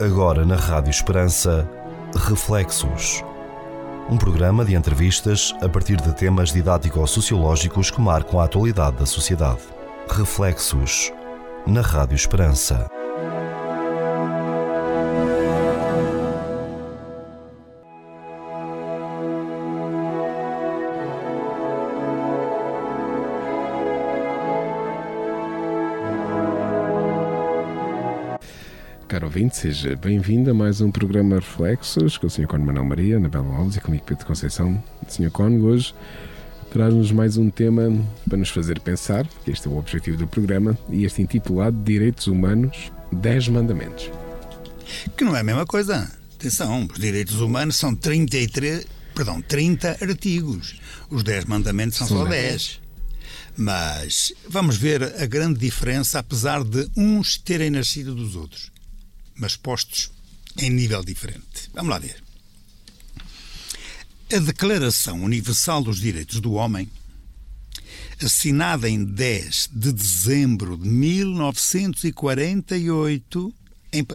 Agora na Rádio Esperança, Reflexos. Um programa de entrevistas a partir de temas didático-sociológicos que marcam a atualidade da sociedade. Reflexos. Na Rádio Esperança. Ouvinte, seja bem-vindo a mais um programa Reflexos com o Sr. Cone Manuel Maria, Anabela Alves e comigo Pedro Conceição. O Sr. Cone hoje traz-nos mais um tema para nos fazer pensar, que este é o objetivo do programa, e este intitulado Direitos Humanos, 10 Mandamentos. Que não é a mesma coisa. Atenção, os direitos humanos são 33, perdão, 30 artigos. Os 10 mandamentos são, São só 10. 10. Mas vamos ver a grande diferença, apesar de uns terem nascido dos outros, mas postos em nível diferente. Vamos lá ver. A Declaração Universal dos Direitos do Homem, assinada em 10 de dezembro de 1948 em,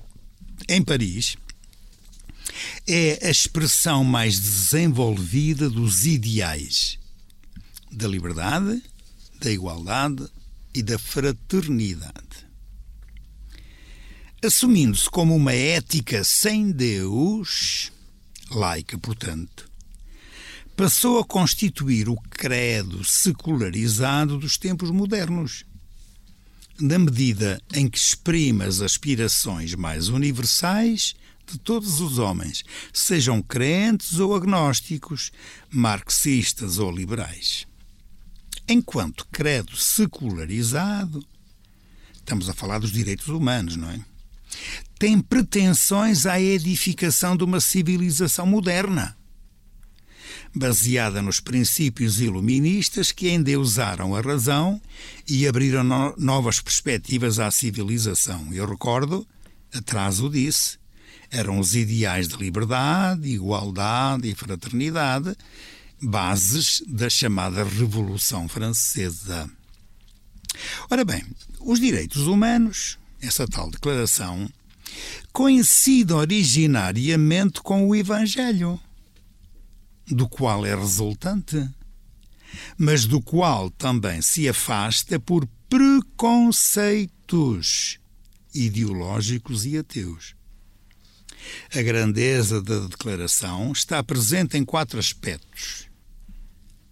em Paris, é a expressão mais desenvolvida dos ideais da liberdade, da igualdade e da fraternidade. Assumindo-se como uma ética sem Deus, laica, portanto, passou a constituir o credo secularizado dos tempos modernos, na medida em que exprime as aspirações mais universais de todos os homens, sejam crentes ou agnósticos, marxistas ou liberais. Enquanto credo secularizado, estamos a falar dos direitos humanos, não é? Tem pretensões à edificação de uma civilização moderna, baseada nos princípios iluministas que endeusaram a razão e abriram no- novas perspectivas à civilização. Eu recordo, atrás o disse, eram os ideais de liberdade, igualdade e fraternidade, bases da chamada Revolução Francesa. Ora bem, os direitos humanos, essa tal declaração, coincide originariamente com o Evangelho, do qual é resultante, mas do qual também se afasta por preconceitos ideológicos e ateus. A grandeza da declaração está presente em quatro aspectos.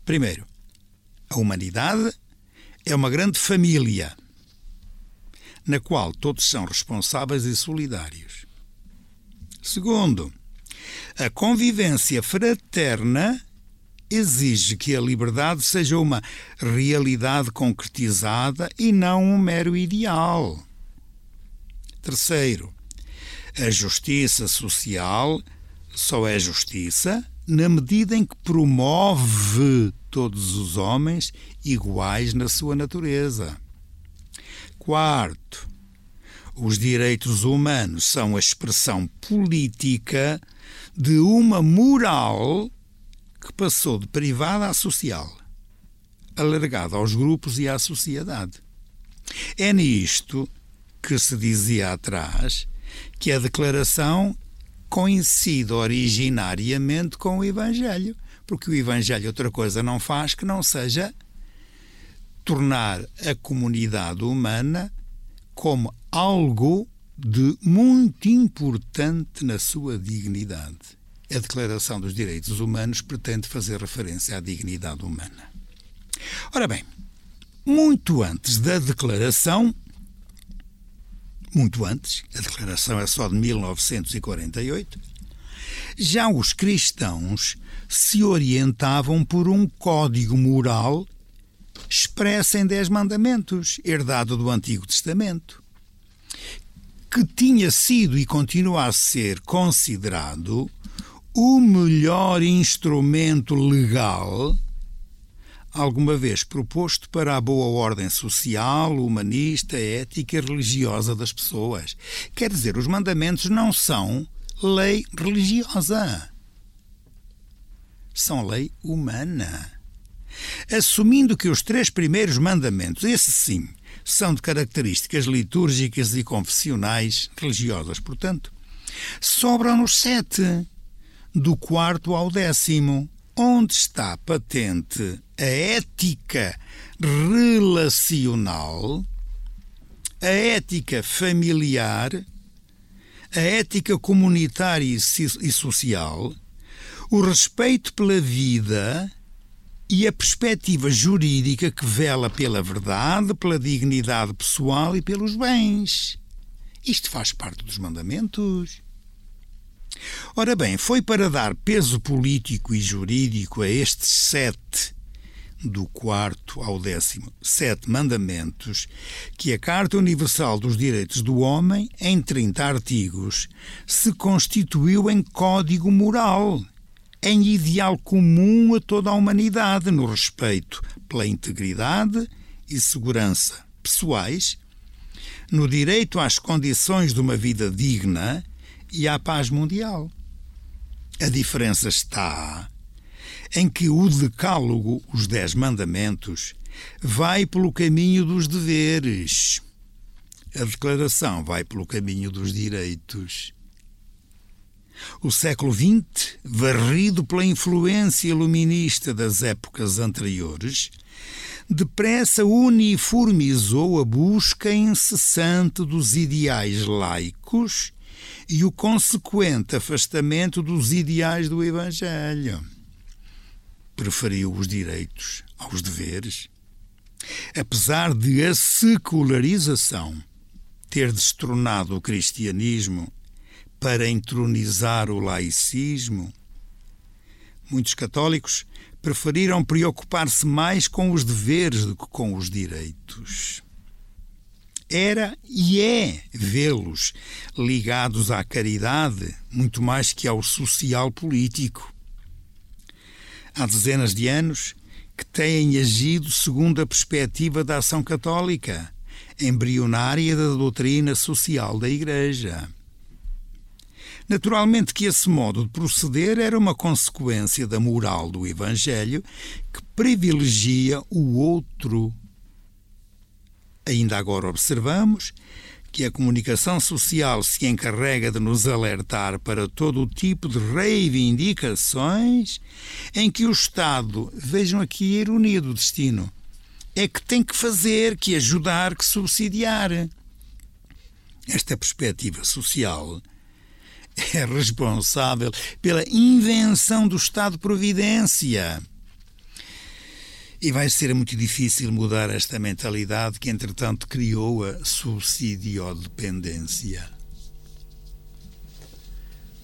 Primeiro, a humanidade é uma grande família, na qual todos são responsáveis e solidários. Segundo, a convivência fraterna exige que a liberdade seja uma realidade concretizada e não um mero ideal. Terceiro, a justiça social só é justiça na medida em que promove todos os homens iguais na sua natureza. Quarto, os direitos humanos são a expressão política de uma moral que passou de privada a social, alargada aos grupos e à sociedade. É nisto que se dizia atrás que a declaração coincide originariamente com o Evangelho, porque o Evangelho outra coisa não faz que não seja tornar a comunidade humana como algo de muito importante na sua dignidade. A Declaração dos Direitos Humanos pretende fazer referência à dignidade humana. Ora bem, muito antes da declaração, muito antes, a declaração é só de 1948, já os cristãos se orientavam por um código moral expresso em Dez Mandamentos, herdado do Antigo Testamento, que tinha sido e continua a ser considerado o melhor instrumento legal alguma vez proposto para a boa ordem social, humanista, ética e religiosa das pessoas. Quer dizer, os mandamentos não são lei religiosa. São lei humana. Assumindo que os três primeiros mandamentos, esses sim, são de características litúrgicas e confessionais religiosas, portanto, Sobram-nos sete, do quarto ao décimo, onde está patente a ética relacional, a ética familiar, a ética comunitária e social, o respeito pela vida e a perspectiva jurídica que vela pela verdade, pela dignidade pessoal e pelos bens. Isto faz parte dos mandamentos. Ora bem, foi para dar peso político e jurídico a estes sete, do quarto ao décimo, sete mandamentos, que a Carta Universal dos Direitos do Homem, em 30 artigos, se constituiu em código moral, em ideal comum a toda a humanidade no respeito pela integridade e segurança pessoais, no direito às condições de uma vida digna e à paz mundial. A diferença está em que o Decálogo, os Dez Mandamentos, vai pelo caminho dos deveres. A Declaração vai pelo caminho dos direitos. O século XX, varrido pela influência iluminista das épocas anteriores, depressa uniformizou a busca incessante dos ideais laicos e o consequente afastamento dos ideais do Evangelho. Preferiu os direitos aos deveres. Apesar de a secularização ter destronado o cristianismo para entronizar o laicismo, muitos católicos preferiram preocupar-se mais com os deveres do que com os direitos era e é vê-los ligados à caridade muito mais que ao social político. Há dezenas de anos que têm agido segundo a perspectiva da ação católica, embrionária da doutrina social da Igreja. Naturalmente que esse modo de proceder era uma consequência da moral do Evangelho que privilegia o outro Ainda agora observamos que a comunicação social se encarrega de nos alertar para todo o tipo de reivindicações em que o Estado, vejam aqui a ironia do destino, é que tem que fazer, que ajudar, que subsidiar. Esta perspectiva social é responsável pela invenção do Estado-providência e vai ser muito difícil mudar esta mentalidade que, entretanto, criou a subsidiodependência.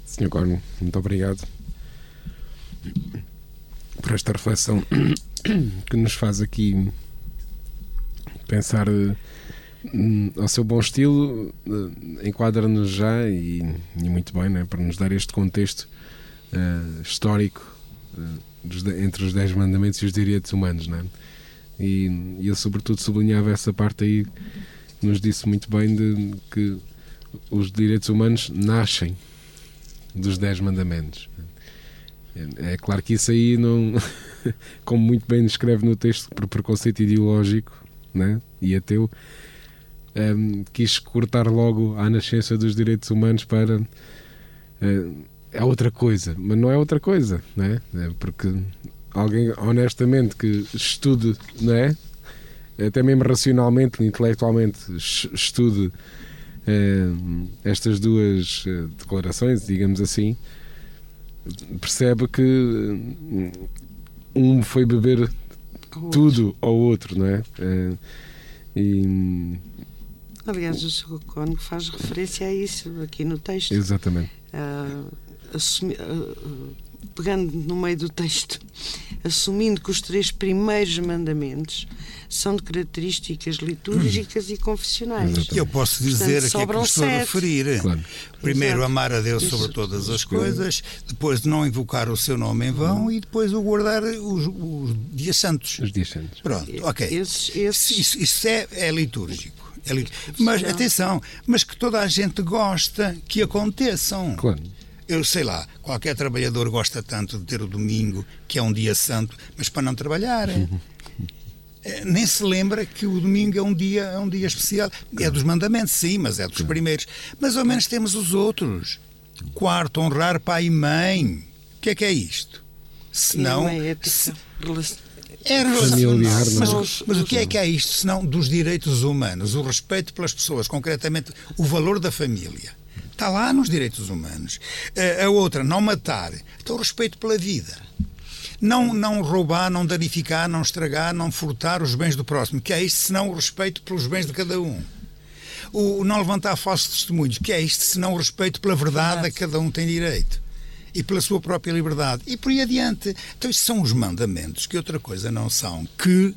Sr. Corno, muito obrigado por esta reflexão que nos faz aqui pensar hum, ao seu bom estilo, eh, enquadra-nos já e, e, muito bem, né, para nos dar este contexto uh, histórico. Uh, entre os 10 mandamentos e os direitos humanos, não é? E, e ele, sobretudo, sublinhava essa parte aí, nos disse muito bem de que os direitos humanos nascem dos 10 mandamentos. É, é claro que isso aí não, como muito bem descreve no texto, por preconceito ideológico né? e ateu, um, quis cortar logo a nascença dos direitos humanos para. Uh, é outra coisa, mas não é outra coisa, não é? é porque alguém honestamente que estude, não é? Até mesmo racionalmente, intelectualmente, estude eh, estas duas eh, declarações, digamos assim, percebe que um foi beber tudo ao outro, não é? Eh, e, Aliás, o Sr. Cone faz referência a isso aqui no texto. Exatamente. Uh, assumi, uh, pegando no meio do texto, assumindo que os três primeiros mandamentos são de características litúrgicas e confessionais. Eu posso dizer Portanto, que é que estou a referir. Claro. Primeiro, Exato. amar a Deus sobre todas as coisas, depois de não invocar o seu nome em vão uhum. e depois o guardar os, os dias santos. Os dias santos. Pronto, ok. Esses, esses... Isso, isso é, é litúrgico. É mas, atenção, mas que toda a gente gosta que aconteçam. Claro eu sei lá, qualquer trabalhador gosta tanto de ter o domingo, que é um dia santo, mas para não trabalhar. É, nem se lembra que o domingo é um dia, é um dia especial. É dos mandamentos, sim, mas é dos primeiros. Mas ao menos temos os outros. Quarto, honrar pai e mãe. O que é que é isto? Se não. é ética. se- é Familiar. Mas, o- mas o que é que é isto, se não dos direitos humanos? O respeito pelas pessoas, concretamente o valor da família. Está lá nos direitos humanos. A, a outra, não matar. Então, o respeito pela vida. Não, não roubar, não danificar, não estragar, não furtar os bens do próximo. Que é isto, senão o respeito pelos bens de cada um. O não levantar falsos testemunhos. Que é isto, senão o respeito pela verdade a que cada um tem direito. E pela sua própria liberdade. E por aí adiante. Então, isto são os mandamentos, que outra coisa não são que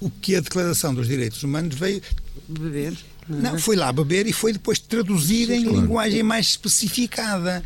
o que a Declaração dos Direitos Humanos veio. Beber. Não, foi lá beber e foi depois traduzir em linguagem mais especificada.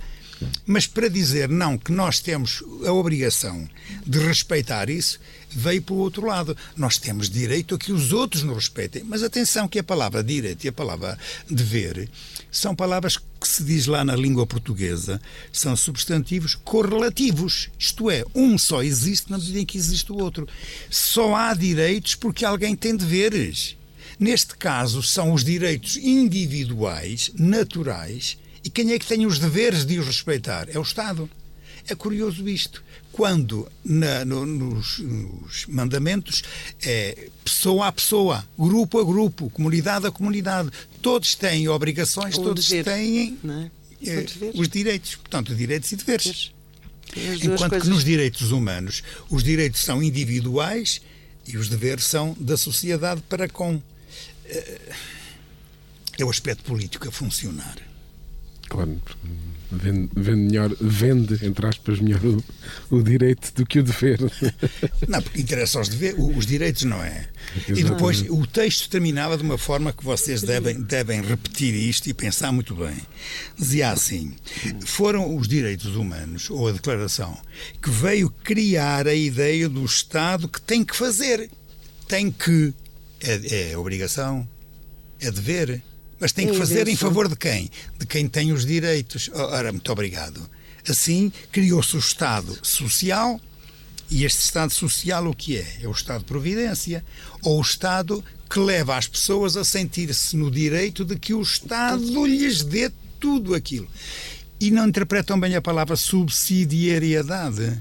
Mas para dizer não, que nós temos a obrigação de respeitar isso, veio para o outro lado. Nós temos direito a que os outros nos respeitem. Mas atenção que a palavra direito e a palavra dever são palavras que se diz lá na língua portuguesa, são substantivos correlativos. Isto é, um só existe na medida em que existe o outro. Só há direitos porque alguém tem deveres. Neste caso, são os direitos individuais, naturais, e quem é que tem os deveres de os respeitar? É o Estado. É curioso isto. Quando na- no- nos, nos mandamentos é pessoa a pessoa, grupo a grupo, comunidade a comunidade, todos têm obrigações, Ou todos dever, têm é? eh, os direitos. Portanto, direitos e deveres. Duas Enquanto coisas. que nos direitos humanos, os direitos são individuais e os deveres são da sociedade para com. eh, É o aspecto político a funcionar. Claro, vende, vende melhor, vende, entre aspas, melhor o, o direito do que o dever. Não, porque interessa aos deveres, os direitos não é. E Exatamente. depois o texto terminava de uma forma que vocês devem, devem repetir isto e pensar muito bem. Dizia assim: foram os direitos humanos, ou a declaração, que veio criar a ideia do Estado que tem que fazer. Tem que. É, é obrigação, é dever. Mas tem que É fazer em invenção. favor de quem? De quem tem os direitos. Ora, muito obrigado. Assim, criou-se o Estado social e este Estado social o que é? É o Estado de Providência. Ou o Estado que leva as pessoas a sentir-se no direito de que o Estado lhes dê tudo aquilo. E não interpretam bem a palavra subsidiariedade.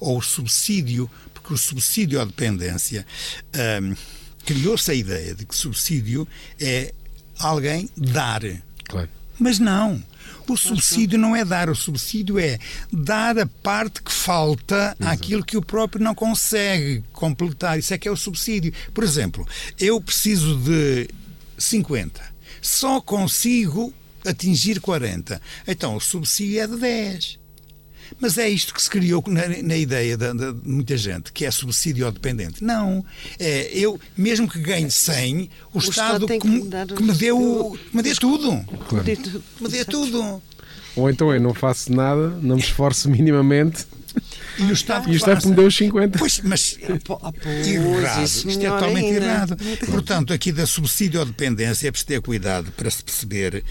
Ou subsídio, porque o subsídio à dependência hum, criou-se a ideia de que subsídio é alguém dar. Claro. Mas não. O subsídio não é dar, o subsídio é dar a parte que falta àquilo que o próprio não consegue completar. Isso é que é o subsídio. Por exemplo, eu preciso de 50, só consigo atingir 40. Então o subsídio é de 10. Mas é isto que se criou na, na ideia de, de muita gente, que é subsídio ao dependente. Não. É, eu, mesmo que ganhe 100, o, Estado Estado, tem que, que me- que me dê, o, que me dê tudo. Claro. Me dê tudo. Ou então eu não faço nada, não me esforço minimamente E o Estado e o Estado me deu os 50. Pois, mas ah, pois, errado. isso Isto é totalmente ainda. errado. Portanto, aqui da subsídio dependência é preciso ter cuidado para se perceber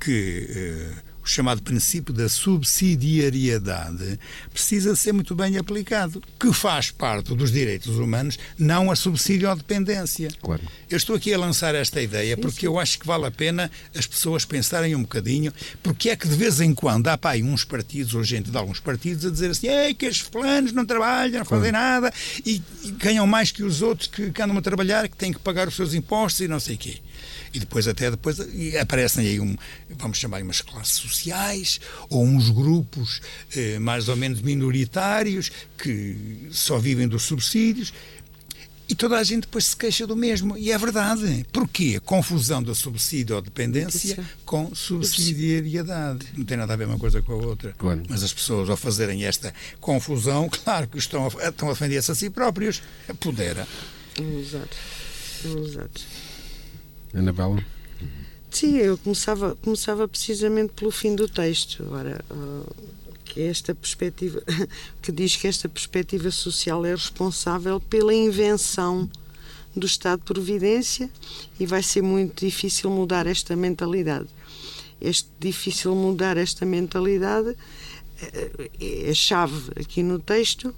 que eh, o chamado princípio da subsidiariedade precisa ser muito bem aplicado, que faz parte dos direitos humanos, não a subsídio à dependência. Claro. Eu estou aqui a lançar esta ideia porque eu acho que vale a pena as pessoas pensarem um bocadinho porque é que de vez em quando há pá, uns partidos ou gente de alguns partidos a dizer assim Ei, que estes fulanos não trabalham, não fazem nada e, e ganham mais que os outros que, que andam a trabalhar, que têm que pagar os seus impostos e não sei o quê. E depois até depois e aparecem aí um, vamos chamar umas classes sociais ou uns grupos eh, mais ou menos minoritários que só vivem dos subsídios e toda a gente depois se queixa do mesmo. E é verdade. Porquê? Confusão da subsídio ou dependência com subsidiariedade. Não tem nada a ver uma coisa com a outra. Claro. Mas as pessoas, ao fazerem esta confusão, claro que estão a, estão a ofender-se a si próprios. Pudera. Exato. Exato. Anabela? Sim, eu começava, começava precisamente pelo fim do texto. Agora, ah, que é esta perspectiva, que diz que esta perspectiva social é responsável pela invenção do Estado de Providência e vai ser muito difícil mudar esta mentalidade. Este difícil mudar esta mentalidade eh, é a chave aqui no texto,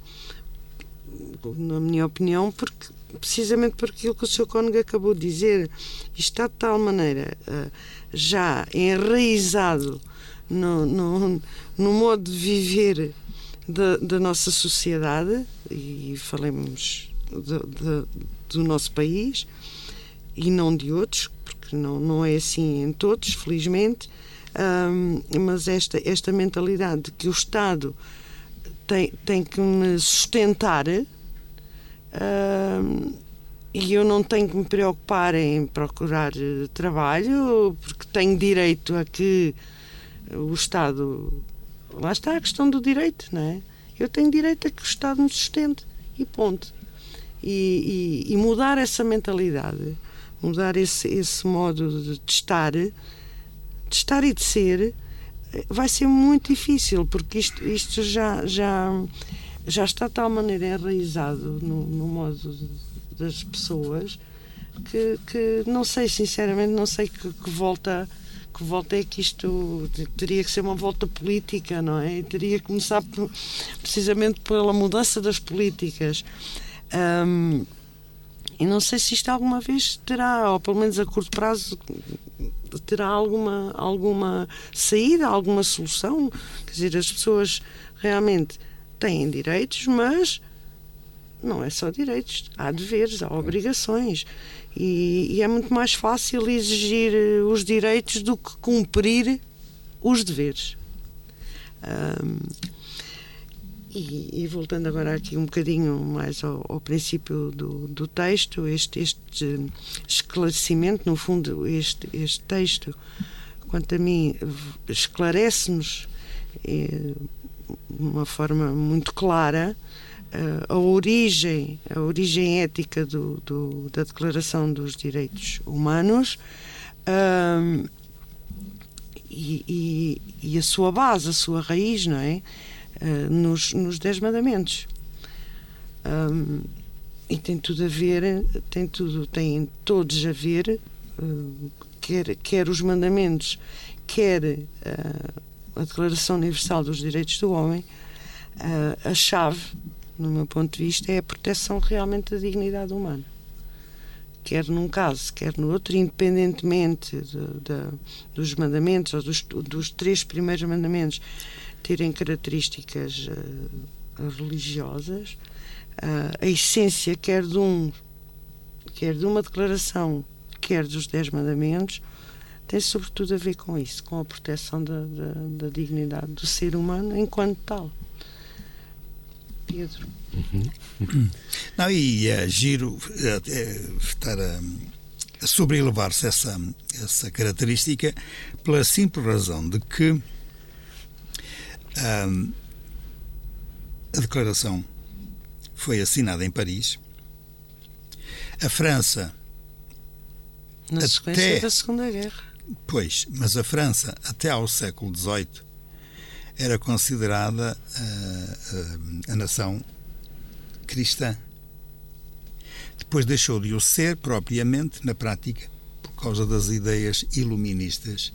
na minha opinião, porque precisamente por aquilo que o Sr. Cónigo acabou de dizer, está de tal maneira ah, já enraizado no, no, no modo de viver da, da nossa sociedade, e falemos de, de, do nosso país e não de outros, porque não, não é assim em todos, felizmente, um, mas esta, esta mentalidade de que o Estado tem, tem que me sustentar um, e eu não tenho que me preocupar em procurar eh, trabalho, porque tenho direito a que o Estado. Lá está a questão do direito, não é? Eu tenho direito a que o Estado me sustente e ponto. E, e, e mudar essa mentalidade, mudar esse, esse modo de estar, de estar e de ser, vai ser muito difícil, porque isto, isto já, já, já está de tal maneira enraizado no, no modo das pessoas que, que não sei, sinceramente, não sei que, que volta que volta é que isto teria que ser uma volta política, não é? Teria que começar precisamente pela mudança das políticas. Um, e não sei se isto alguma vez terá, ou pelo menos a curto prazo, terá alguma, alguma saída, alguma solução. Quer dizer, as pessoas realmente têm direitos, mas não é só direitos, há deveres, há obrigações. E, e, é muito mais fácil exigir eh, os direitos do que cumprir os deveres. Um, e, e, voltando agora aqui um bocadinho mais ao, ao princípio do, do, texto, este, este esclarecimento, no fundo, este, este texto, quanto a mim, esclarece-nos eh, de uma forma muito clara a origem, a origem ética do, do, da Declaração dos Direitos Humanos um, e, e, e, a sua base, a sua raiz, não é? Uh, nos, nos Dez Mandamentos. Um, e tem tudo a ver, tem tudo, tem todos a ver, uh, quer, quer os mandamentos, quer uh, a Declaração Universal dos Direitos do Homem, a chave no meu ponto de vista, é a proteção realmente da dignidade humana. Quer num caso, quer no outro, independentemente de, de, dos mandamentos ou dos, dos, três primeiros mandamentos terem características uh, religiosas, uh, a essência, quer de um, quer de uma declaração, quer dos dez mandamentos, tem sobretudo a ver com isso, com a proteção da, da, da dignidade do ser humano enquanto tal. Pedro. Uhum. Não, e é giro é, é, estar a, a sobrelevar-se essa, essa característica pela simples razão de que um, a declaração foi assinada em Paris. A França. Na sequência até, da Segunda Guerra. Pois, mas a França, até ao século XVIII, era considerada uh, uh, a nação cristã. Depois deixou de o ser propriamente na prática por causa das ideias iluministas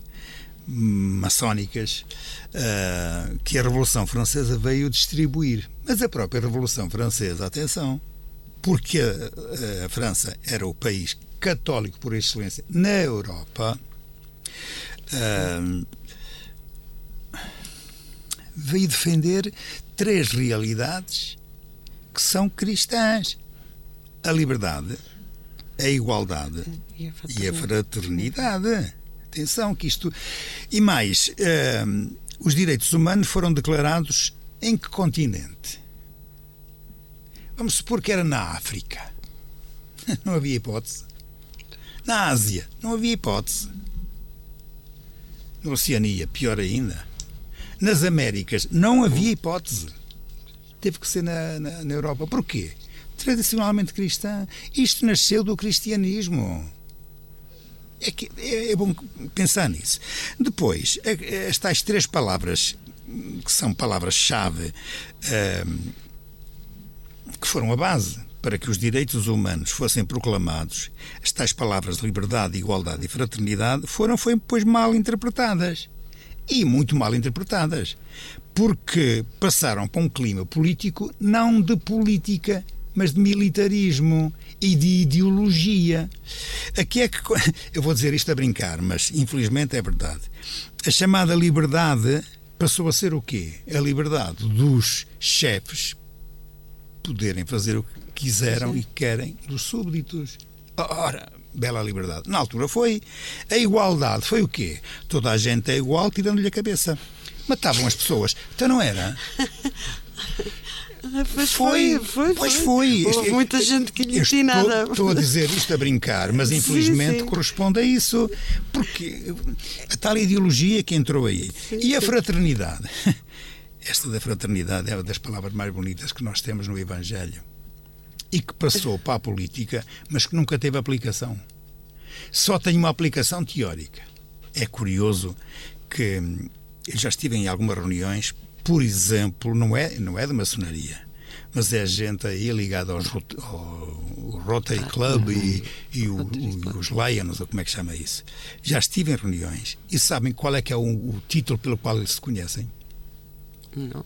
maçónicas uh, que a Revolução Francesa veio distribuir. Mas a própria Revolução Francesa, atenção, porque a, a França era o país católico por excelência na Europa, uh, veio defender três realidades que são cristãs: a liberdade, a igualdade e a fraternidade. Atenção que isto. E mais, uh, os direitos humanos foram declarados em que continente? Vamos supor que era na África. Não havia hipótese. Na Ásia, não havia hipótese. Na Oceania, pior ainda. Nas Américas não havia hipótese. Teve que ser na, na, na Europa. Porquê? Tradicionalmente cristã. Isto nasceu do cristianismo. É, que, é, é bom pensar nisso. Depois, as tais três palavras, que são palavras-chave, que foram a base para que os direitos humanos fossem proclamados, as tais palavras de liberdade, igualdade e fraternidade foram foi, pois mal interpretadas e muito mal interpretadas, porque passaram para um clima político não de política, mas de militarismo e de ideologia. Aqui é que. Eu vou dizer isto a brincar, mas infelizmente é verdade. A chamada liberdade passou a ser o quê? A liberdade dos chefes poderem fazer o que quiseram Sim. e querem dos súbditos. Ora, bela liberdade. Na altura foi. A igualdade foi o quê? Toda a gente é igual, tirando-lhe a cabeça. Matavam as pessoas. Então não era? Pois foi, foi, pois foi. Houve muita gente que lhe disse nada. Estou a dizer isto a brincar, mas infelizmente sim, sim. corresponde a isso, porque a tal ideologia que entrou aí. Sim, e a fraternidade. Esta da fraternidade é uma das palavras mais bonitas que nós temos no Evangelho e que passou para a política, mas que nunca teve aplicação. Só tem uma aplicação teórica. É curioso que eu já estive em algumas reuniões, por exemplo, não é, não é de maçonaria, mas é gente aí ligada aos, ao Rotary Club e, e o, o, os Lions, ou como é que chama isso. Já estive em reuniões e sabem qual é que é o, o título pelo qual eles se conhecem? Não.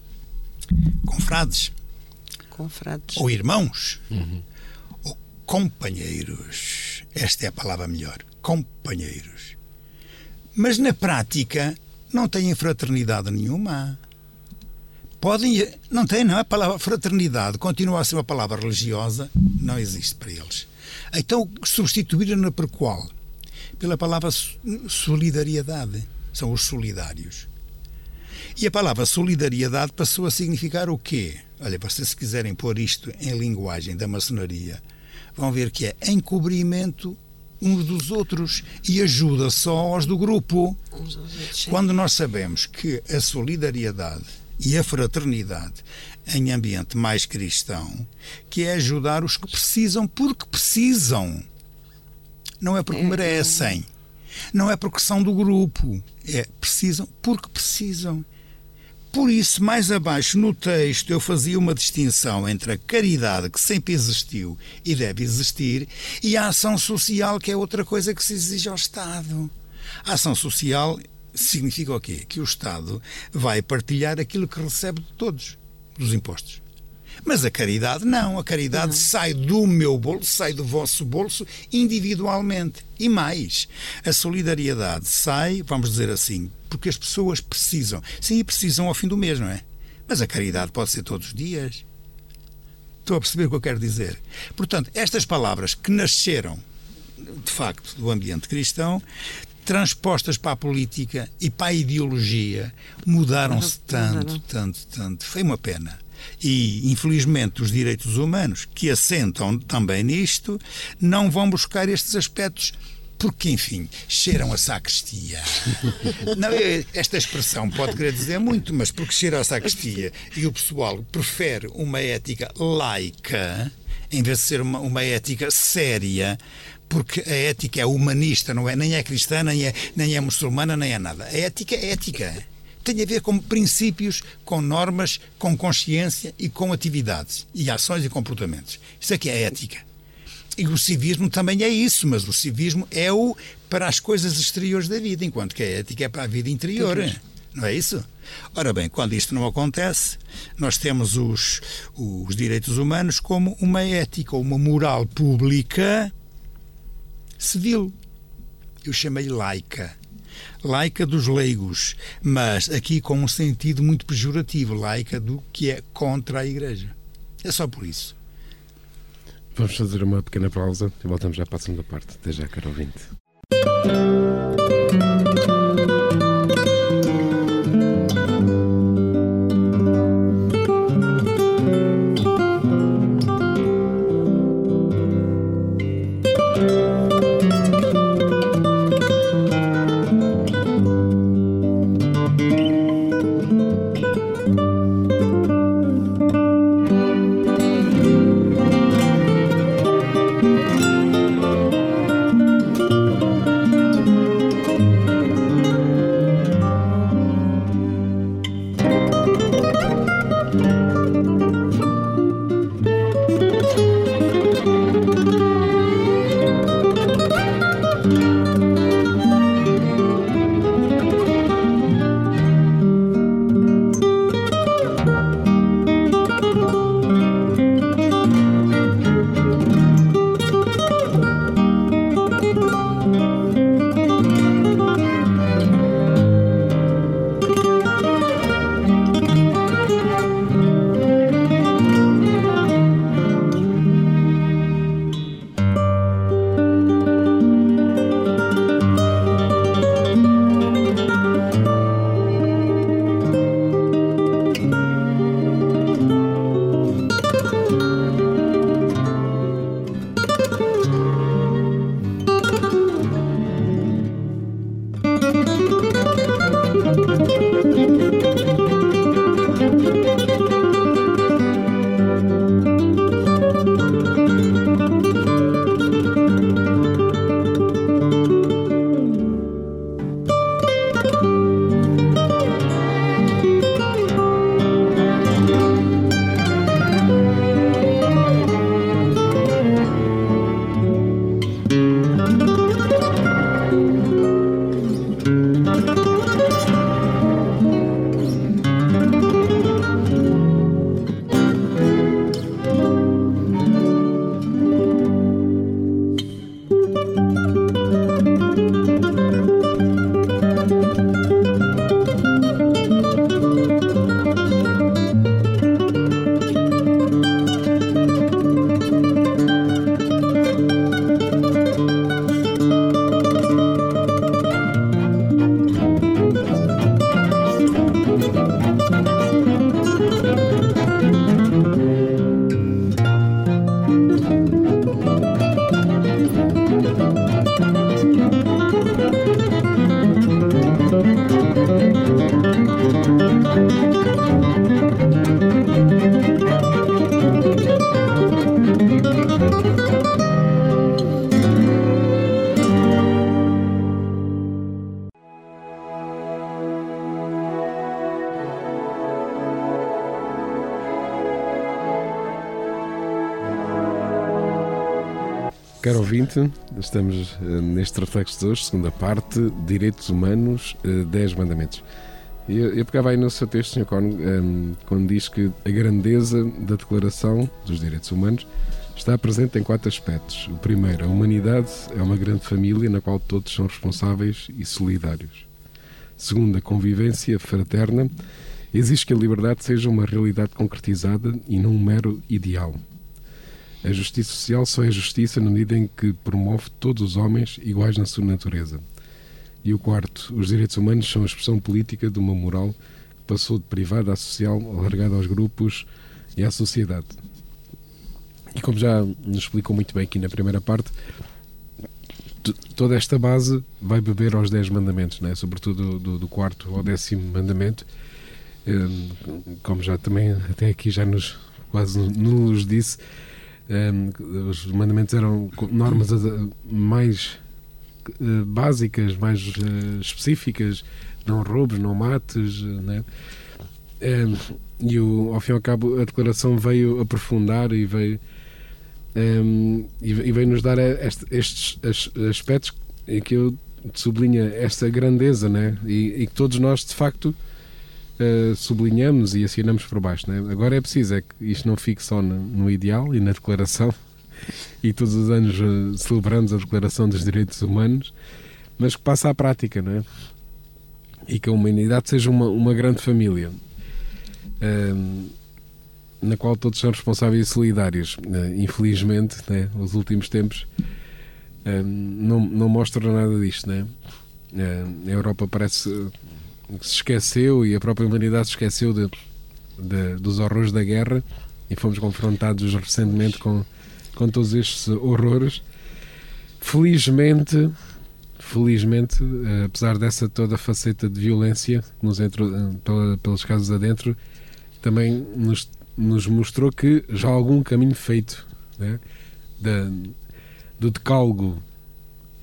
Confrades. Confrades. Ou irmãos. Uhum. Ou companheiros. Esta é a palavra melhor. Companheiros. Mas na prática não têm fraternidade nenhuma. Podem. Não tem, não. A palavra fraternidade continua a ser uma palavra religiosa. Não existe para eles. Então substituíram-na por qual? Pela palavra solidariedade. São os solidários. E a palavra solidariedade passou a significar o quê? Olha, vocês se quiserem pôr isto em linguagem da maçonaria, vão ver que é encobrimento uns dos outros e ajuda só aos do grupo. Quando nós sabemos que a solidariedade e a fraternidade em ambiente mais cristão, que é ajudar os que precisam porque precisam. Não é porque é, merecem. Não é porque são do grupo. É precisam porque precisam. Por isso, mais abaixo no texto, eu fazia uma distinção entre a caridade, que sempre existiu e deve existir, e a ação social, que é outra coisa que se exige ao Estado. A ação social significa o quê? Que o Estado vai partilhar aquilo que recebe de todos, dos impostos. Mas a caridade não, a caridade não. sai do meu bolso, sai do vosso bolso individualmente. E mais, a solidariedade sai, vamos dizer assim, porque as pessoas precisam. Sim, precisam ao fim do mês, não é? Mas a caridade pode ser todos os dias. Estou a perceber o que eu quero dizer. Portanto, estas palavras que nasceram, de facto, do ambiente cristão, transpostas para a política e para a ideologia, mudaram-se tanto, tanto, tanto. Foi uma pena. E, infelizmente, os direitos humanos, que assentam também nisto, não vão buscar estes aspectos porque, enfim, cheiram a sacristia. Não, esta expressão pode querer dizer muito, mas porque cheira a sacristia e o pessoal prefere uma ética laica em vez de ser uma, uma ética séria, porque a ética é humanista, não é? Nem é cristã, nem é, nem é muçulmana, nem é nada. A ética é ética tem a ver com princípios, com normas, com consciência e com atividades e ações e comportamentos. Isso aqui é ética. E o civismo também é isso, mas o civismo é o para as coisas exteriores da vida, enquanto que a ética é para a vida interior. Não é isso? Ora bem, quando isto não acontece, nós temos os, os direitos humanos como uma ética, uma moral pública civil. Eu chamei laica laica dos leigos, mas aqui com um sentido muito pejorativo, laica do que é contra a Igreja. É só por isso. Vamos fazer uma pequena pausa e voltamos já para a segunda parte. Até já, caro ouvinte. Ouvinte, estamos uh, neste reflexo de hoje, segunda parte, Direitos Humanos, uh, 10 Mandamentos. Eu, eu pegava aí no seu texto, Sr. Cono, um, quando diz que a grandeza da Declaração dos Direitos Humanos está presente em quatro aspectos. O primeiro, a humanidade é uma grande família na qual todos são responsáveis e solidários. Segundo, a convivência fraterna exige que a liberdade seja uma realidade concretizada e não um mero ideal. A justiça social só é justiça na medida em que promove todos os homens iguais na sua natureza. E o quarto, os direitos humanos são a expressão política de uma moral que passou de privada a social, alargada aos grupos e à sociedade. E como já nos explicou muito bem aqui na primeira parte, toda esta base vai beber aos dez mandamentos, né? sobretudo do, do quarto ao décimo mandamento, hum, como já também até aqui já nos quase nos disse, um, os mandamentos eram normas mais uh, básicas, mais uh, específicas, não roubes, não mates, né? Um, e o, ao fim e ao cabo a declaração veio aprofundar e veio um, e, e veio nos dar este, estes aspectos em que eu sublinha esta grandeza, né? E, e que todos nós de facto uh, sublinhamos e assinamos por baixo. Né? Agora é preciso é que isto não fique só no, no ideal e na declaração, e todos os anos uh, celebramos a Declaração dos Direitos Humanos, mas que passe à prática, não é? E que a humanidade seja uma, uma grande família. Uh, na qual todos são responsáveis e solidários. infelizmente, né, os últimos tempos não, não mostram nada disto. Né? a Europa parece se esqueceu e a própria humanidade se esqueceu de, de, dos horrores da guerra e fomos confrontados recentemente com, com todos estes horrores. Felizmente, felizmente, eh, apesar dessa toda faceta de violência que nos entrou eh, pela, pelos casos adentro, também nos, nos mostrou que já há algum caminho feito né? da, do decálogo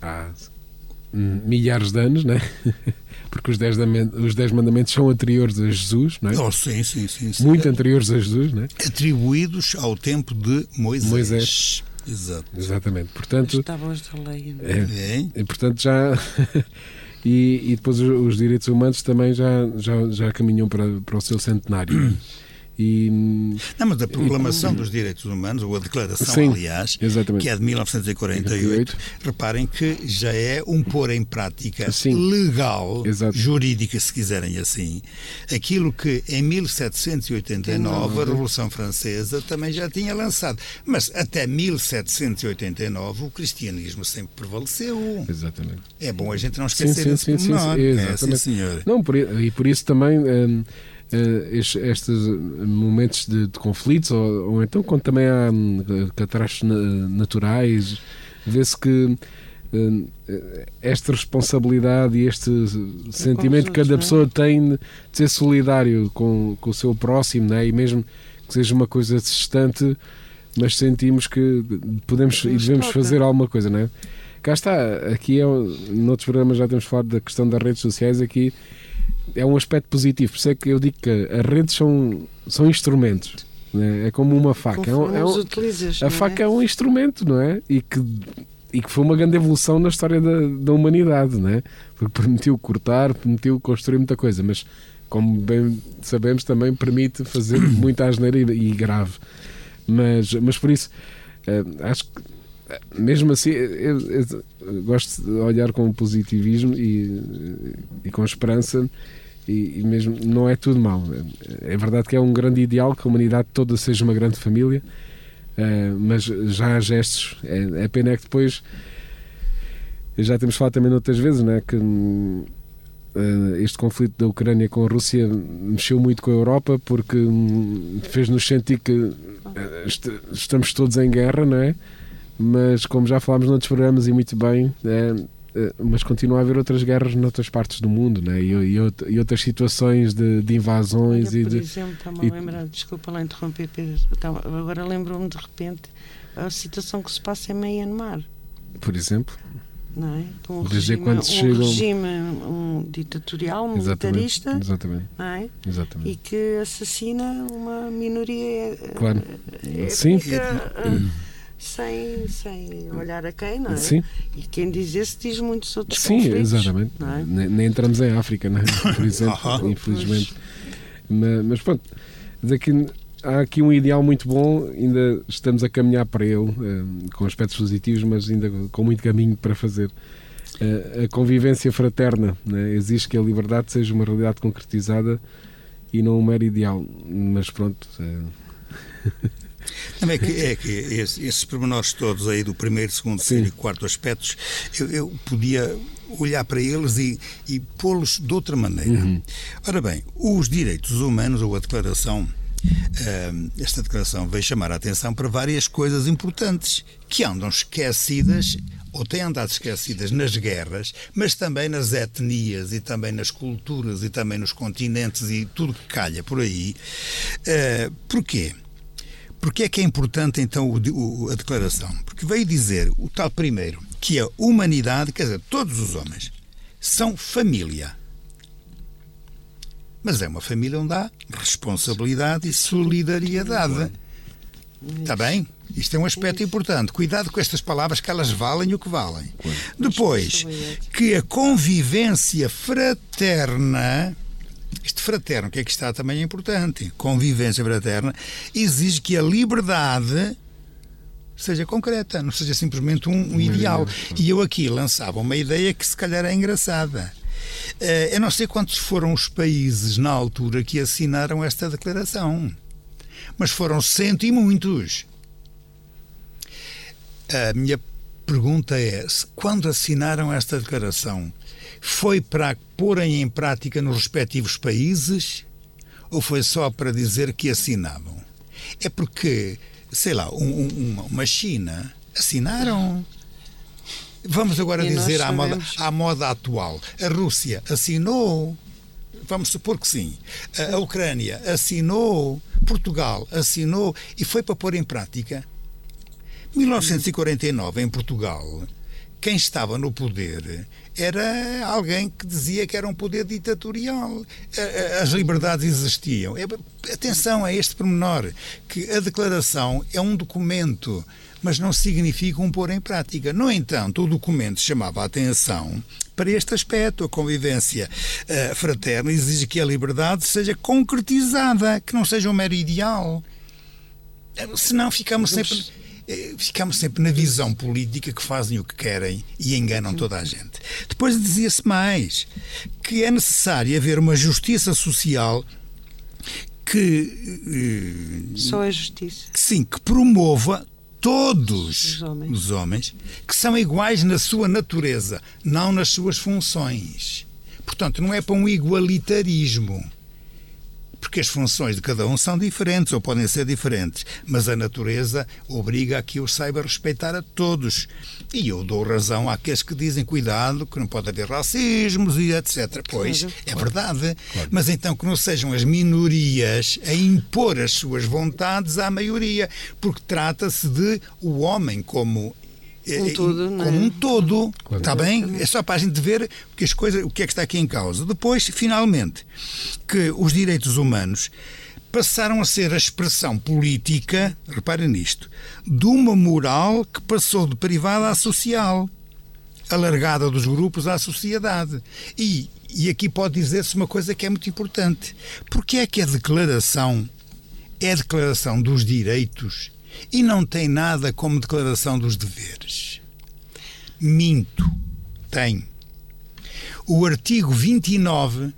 há milhares de anos, né? porque os dez, os dez mandamentos são anteriores a Jesus, não é? Oh, sim, sim, sim, sim. Muito anteriores a Jesus, não é? Atribuídos ao tempo de Moisés. Moisés. Exato. Exatamente. Portanto, Estavam da lei. Não é? é? E, portanto, já. e, e depois os, os, direitos humanos também já, já, já caminham para, para o seu centenário. E, não, mas a Proclamação e, dos Direitos Humanos, ou a Declaração, sim, aliás, exatamente. que é de 1948, reparem que já é um pôr em prática sim, legal, exato. jurídica, se quiserem assim, aquilo que em 1789 a Revolução Francesa também já tinha lançado. Mas até 1789 o cristianismo sempre prevaleceu. Exatamente. É bom a gente não esquecer sim, sim, sim, sim, sim, é, sim, senhor. Não, por, e por isso também. Hum, uh, estes, momentos de, de conflitos, ou, ou, então quando também há um, catástrofes naturais, vê-se que uh, esta responsabilidade e este sentimento que cada é? pessoa tem de ser solidário com, com o seu próximo, né? e mesmo que seja uma coisa distante, mas sentimos que podemos e devemos fazer alguma coisa, não é? Cá está, aqui é, noutros programas já temos falado da questão das redes sociais, aqui é um aspecto positivo. Por isso é que eu digo que as redes são, são instrumentos. Né? É como uma faca. É um, é um, utilizas, a faca é? é um instrumento, não é? E que, e que foi uma grande evolução na história da, da humanidade, não é? Porque permitiu cortar, permitiu construir muita coisa, mas como bem sabemos, também permite fazer muita asneira e, e grave. Mas, mas por isso, uh, acho que mesmo assim, eu, eu, eu, gosto de olhar com positivismo e, e com esperança. E, e, mesmo não é tudo mau. É verdade que é um grande ideal que a humanidade toda seja uma grande família, uh, mas já há gestos. É, é pena é que depois já temos falado também outras vezes, né, que uh, este conflito da Ucrânia com a Rússia mexeu muito com a Europa porque um, fez-nos sentir que uh, est estamos todos em guerra, não é? mas como já falámos noutros programas e muito bem, mas continua a haver outras guerras noutras partes do mundo né? e, e, e outras situações de, de invasões Olha, e por de. exemplo, está-me a lembrar, desculpa lá interromper, Pedro, agora lembro-me de repente a situação que se passa em Myanmar. Por exemplo? Não é? Um regime, um chegam... regime um ditatorial, um militarista exatamente. É? exatamente. e que assassina uma minoria claro. É, Sim. É, sem, sem olhar a quem, não é? Sim. E quem diz esse diz muitos outros Sim, conflitos, exatamente. é? Nem, nem entramos em África, não é? por exemplo, infelizmente. Mas, mas pronto, há aqui um ideal muito bom, ainda estamos a caminhar para ele, eh, com aspectos positivos, mas ainda com muito caminho para fazer. Eh, a convivência fraterna né? exige que a liberdade seja uma realidade concretizada e não um mero ideal. Mas pronto. eh, Não, é que, é que esse- esses pormenores todos aí do primeiro, segundo, terceiro e quarto aspectos, eu, eu podia olhar para eles e, e pô-los de outra maneira. Ora bem, os direitos humanos, ou a declaração, ah, esta declaração veio chamar a atenção para várias coisas importantes que andam esquecidas ou têm andado esquecidas nas guerras, mas também nas etnias e também nas culturas e também nos continentes e tudo que calha por aí. Ah, porquê? Porque é que é importante então o, o, a declaração? Porque veio dizer o tal primeiro que a humanidade, quer dizer, todos os homens, são família. Mas é uma família onde há responsabilidade e solidariedade. Está bem? Isto é um aspecto importante. Cuidado com estas palavras que elas valem o que valem. Depois, que a convivência fraterna este fraterno, que é que está também é importante? Convivência fraterna exige que a liberdade seja concreta, não seja simplesmente um, um ideal. E eu aqui lançava uma ideia que se calhar é engraçada. Uh, eu não sei quantos foram os países na altura que assinaram esta declaração, mas foram cento e muitos. A minha pergunta é: quando assinaram esta declaração, foi para porem em prática nos respectivos países ou foi só para dizer que assinavam? É porque, sei lá, um, um, uma China assinaram. Vamos agora E dizer à moda, à moda atual. A Rússia assinou. Vamos supor que sim. A, a Ucrânia assinou. Portugal assinou. E foi para pôr em prática. 1949, em Portugal, quem estava no poder era alguém que dizia que era um poder ditatorial. As liberdades existiam. É- Atenção a este pormenor, que a declaração é um documento, mas não significa um pôr em prática. No entanto, o documento chamava a atenção para este aspecto. A convivência eh, fraterna exige que a liberdade seja concretizada, que não seja um mero ideal. Eh, Senão ficamos sempre, ficamos sempre na visão política que fazem o que querem e enganam toda a gente. Depois dizia-se mais que é necessário haver uma justiça social que, eh, Só a justiça. que sim, que promova todos Os homens. os homens que são iguais na sua natureza, não nas suas funções. Portanto, não é para um igualitarismo. Porque as funções de cada um são diferentes ou podem ser diferentes, mas a natureza obriga a que eu saiba respeitar a todos. E eu dou razão àqueles que dizem cuidado, que não pode haver racismos e etc. Pois, Claro. é verdade. Mas então que não sejam as minorias a impor as suas vontades à maioria, porque trata-se de o homem como Um eh, todo, é? como um todo, Claro. está bem? É só para a gente ver que as coisas, o que é que está aqui em causa. Depois, finalmente, que os direitos humanos passaram a ser a expressão política, reparem nisto, de uma moral que passou de privada a social, alargada dos grupos à sociedade. E, e aqui pode dizer-se uma coisa que é muito importante. Porque é que a declaração é a declaração dos direitos e não tem nada como declaração dos deveres? Minto. Tem. O artigo 29,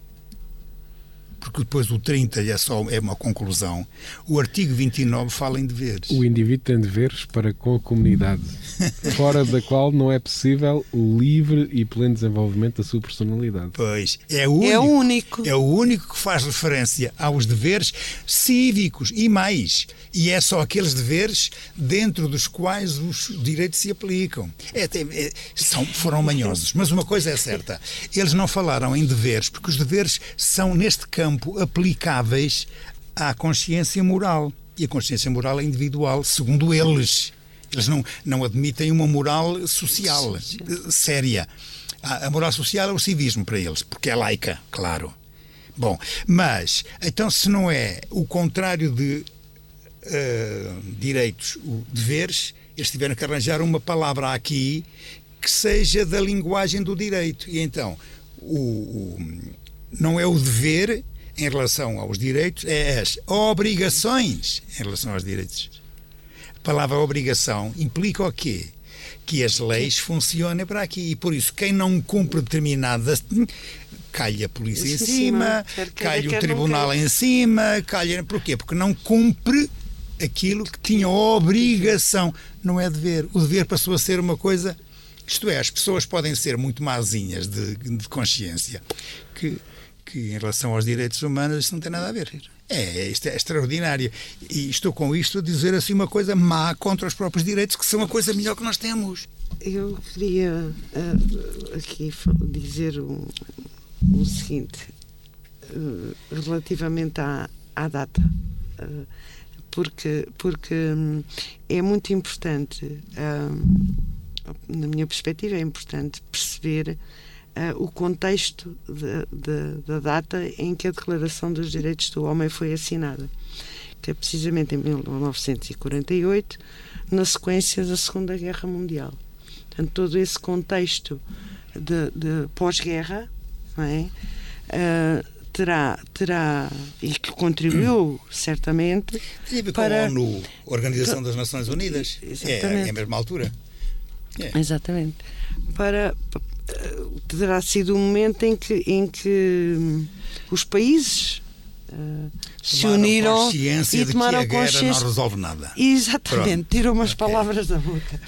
porque depois o 30 é só é uma conclusão, o artigo 29 fala em deveres. O indivíduo tem deveres para com a comunidade, fora da qual não é possível o livre e pleno desenvolvimento da sua personalidade. Pois, é o único. É o único. É o único que faz referência aos deveres cívicos e mais. E é só aqueles deveres dentro dos quais os direitos se aplicam. É, é, são, foram manhosos. Mas uma coisa é certa: eles não falaram em deveres, porque os deveres são, neste campo, aplicáveis à consciência moral. E a consciência moral é individual, segundo eles. Eles não, não admitem uma moral social, eh, séria. A, moral social é o civismo para eles, porque é laica, claro. Bom, mas, então, se não é o contrário de eh, direitos, o deveres, Eles tiveram que arranjar uma palavra aqui que seja da linguagem do direito. E então, o, o não é o dever em relação aos direitos, é as obrigações em relação aos direitos. A palavra obrigação implica o quê? Que as leis funcionem para aqui. E por isso, quem não cumpre determinadas. Calha a polícia em cima, calha o tribunal em cima, calha. Porquê? Porque não cumpre aquilo que tinha obrigação. Não é dever. O dever passou a ser uma coisa. Isto é, as pessoas podem ser muito mazinhas de, de consciência, que que em relação aos direitos humanos isto não tem nada a ver. É, isto é extraordinário. E estou com isto a dizer assim uma coisa má contra os próprios direitos, que são a coisa melhor que nós temos. Eu queria uh, aqui dizer o, o seguinte, uh, relativamente à, à data. Uh, porque, porque um, é muito importante, na minha perspectiva, é importante perceber o contexto de, de, da data em que a Declaração dos Direitos do Homem foi assinada, que é precisamente em 1948, na sequência da Segunda Guerra Mundial. Portanto, todo esse contexto de, de pós-guerra é? uh, terá, terá e que contribuiu certamente para a ONU, Organização das Nações Unidas, é, é a mesma altura. É. Exatamente. Para, terá sido um momento em que, em que os países uh, se uniram e tomaram que a consciência. não resolve nada. Exatamente, tirou umas okay. palavras da boca.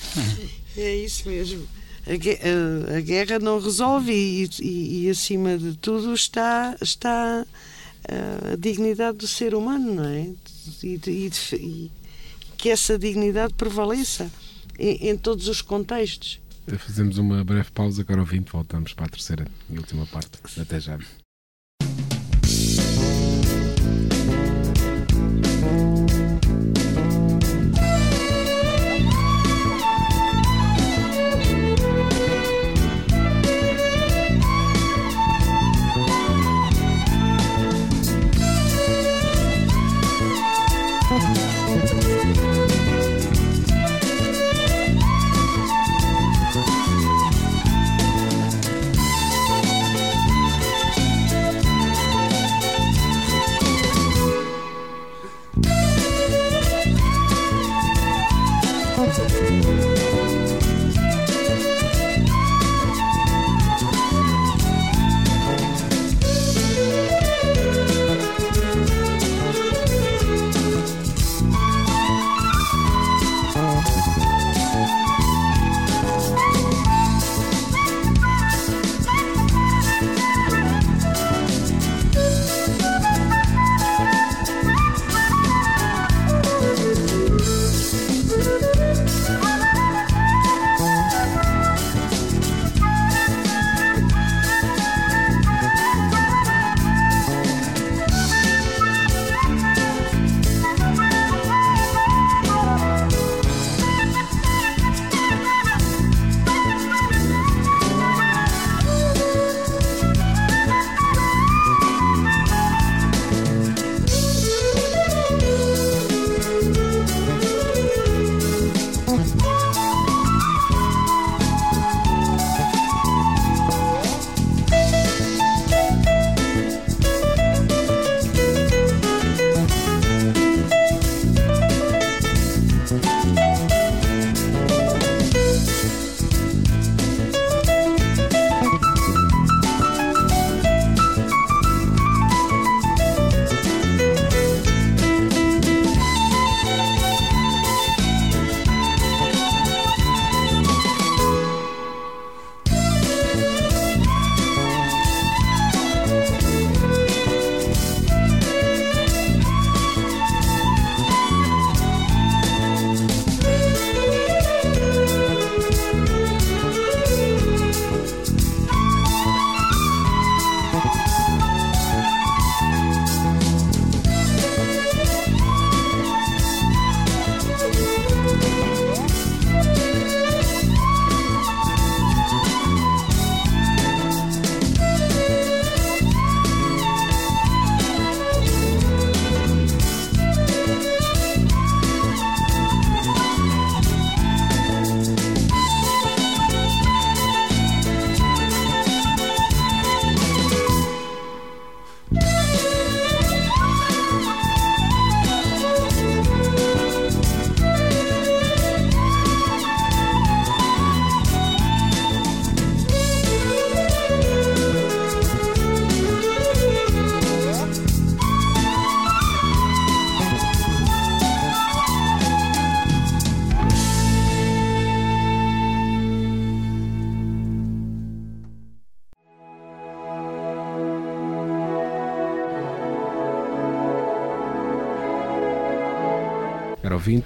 é isso mesmo. A, a, a, guerra não resolve e, e, e, acima de tudo está, está uh, a dignidade do ser humano, não é? E, e que essa dignidade prevaleça em, em todos os contextos. Fazemos uma breve pausa, agora ouvinte, voltamos para a terceira e última parte. Até já.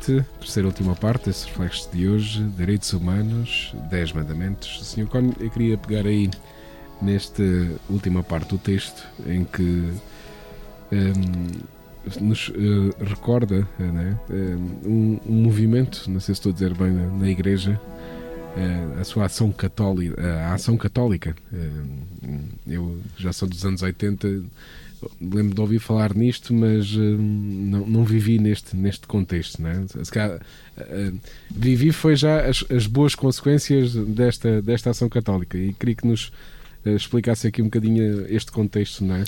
Ouvinte, terceira última parte desse reflexo de hoje, Direitos Humanos, 10 Mandamentos. Sr. Con, eu queria pegar aí nesta última parte do texto em que um, nos uh, recorda né, um, um, movimento, não sei se estou a dizer bem, na, na Igreja, a sua ação católica, a ação católica. Uh, eu já sou dos anos 80 lembro de ouvir falar nisto, mas não, não, vivi neste, neste contexto. Né? Calhar, vivi foi já as, as, boas consequências desta, desta ação católica e queria que nos explicasse aqui um bocadinho este contexto. Não é?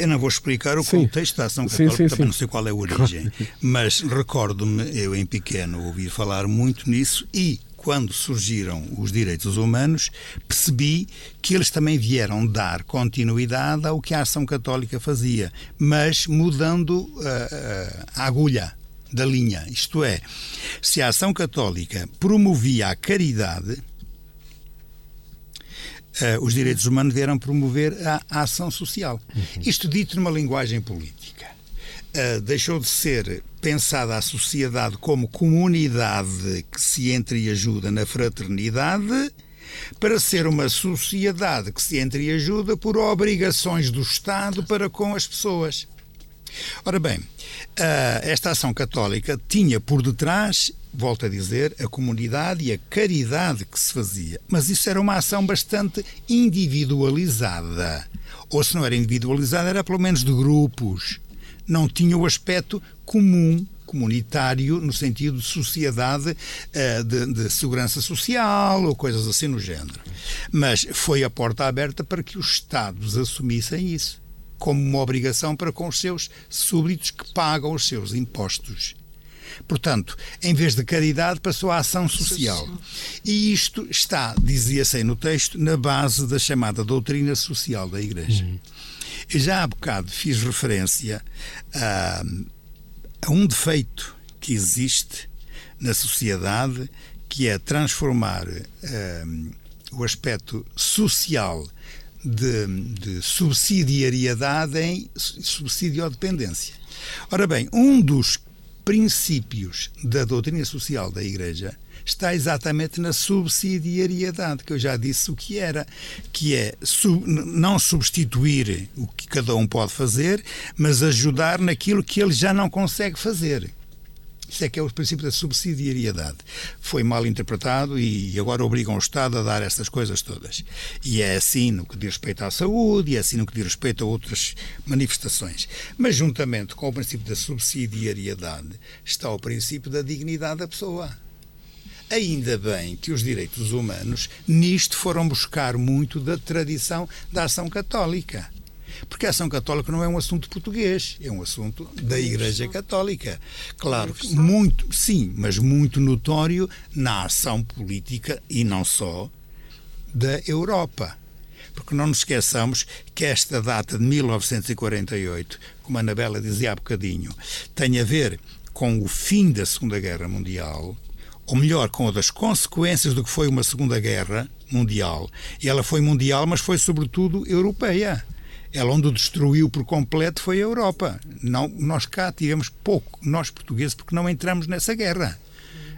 Eu não vou explicar o sim. contexto da ação católica, sim, sim, sim. não sei qual é a origem, mas recordo-me, eu em pequeno, ouvir falar muito nisso e quando surgiram os direitos humanos, percebi que eles também vieram dar continuidade ao que a ação católica fazia, mas mudando uh, a agulha da linha. Isto é, se a ação católica promovia a caridade, uh, os direitos humanos vieram promover a, a ação social. Uhum. Isto dito numa linguagem política. Uh, deixou de ser pensada a sociedade como comunidade que se entreajuda na fraternidade para ser uma sociedade que se entreajuda por obrigações do Estado para com as pessoas. Ora bem, esta ação católica tinha por detrás, volto a dizer, a comunidade e a caridade que se fazia. Mas isso era uma ação bastante individualizada. Ou se não era individualizada, era pelo menos de grupos não tinha o aspecto comum comunitário no sentido de sociedade eh, de, de, segurança social ou coisas assim no género. Mas foi a porta aberta para que os Estados assumissem isso como uma obrigação para com os seus súbditos que pagam os seus impostos. Portanto, em vez de caridade, passou a ação social. E isto está, dizia-se no texto, na base da chamada doutrina social da Igreja. Uhum. Já há bocado fiz referência a, a um defeito que existe na sociedade, que é transformar um, o aspecto social de, de subsidiariedade em subsidiodependência. Ora bem, um dos princípios da doutrina social da Igreja está exatamente na subsidiariedade, que eu já disse o que era, que é sub, não substituir o que cada um pode fazer, mas ajudar naquilo que ele já não consegue fazer. Isso é que é o princípio da subsidiariedade. Foi mal interpretado e agora obrigam o Estado a dar estas coisas todas. E é assim no que diz respeito à saúde, e é assim no que diz respeito a outras manifestações. Mas, juntamente com o princípio da subsidiariedade, está o princípio da dignidade da pessoa. Ainda bem que os direitos humanos nisto foram buscar muito da tradição da ação católica. Porque a ação católica não é um assunto português, é um assunto da Igreja Católica. Claro, muito, sim, mas muito notório na ação política e não só da Europa. Porque não nos esqueçamos que esta data de 1948, como a Anabela dizia há bocadinho, tem a ver com o fim da Segunda Guerra Mundial, ou melhor, com as consequências do que foi uma Segunda Guerra Mundial. E ela foi mundial, mas foi sobretudo europeia. Ela onde destruiu por completo foi a Europa. Não, nós cá tivemos pouco, nós portugueses, porque não entramos nessa guerra.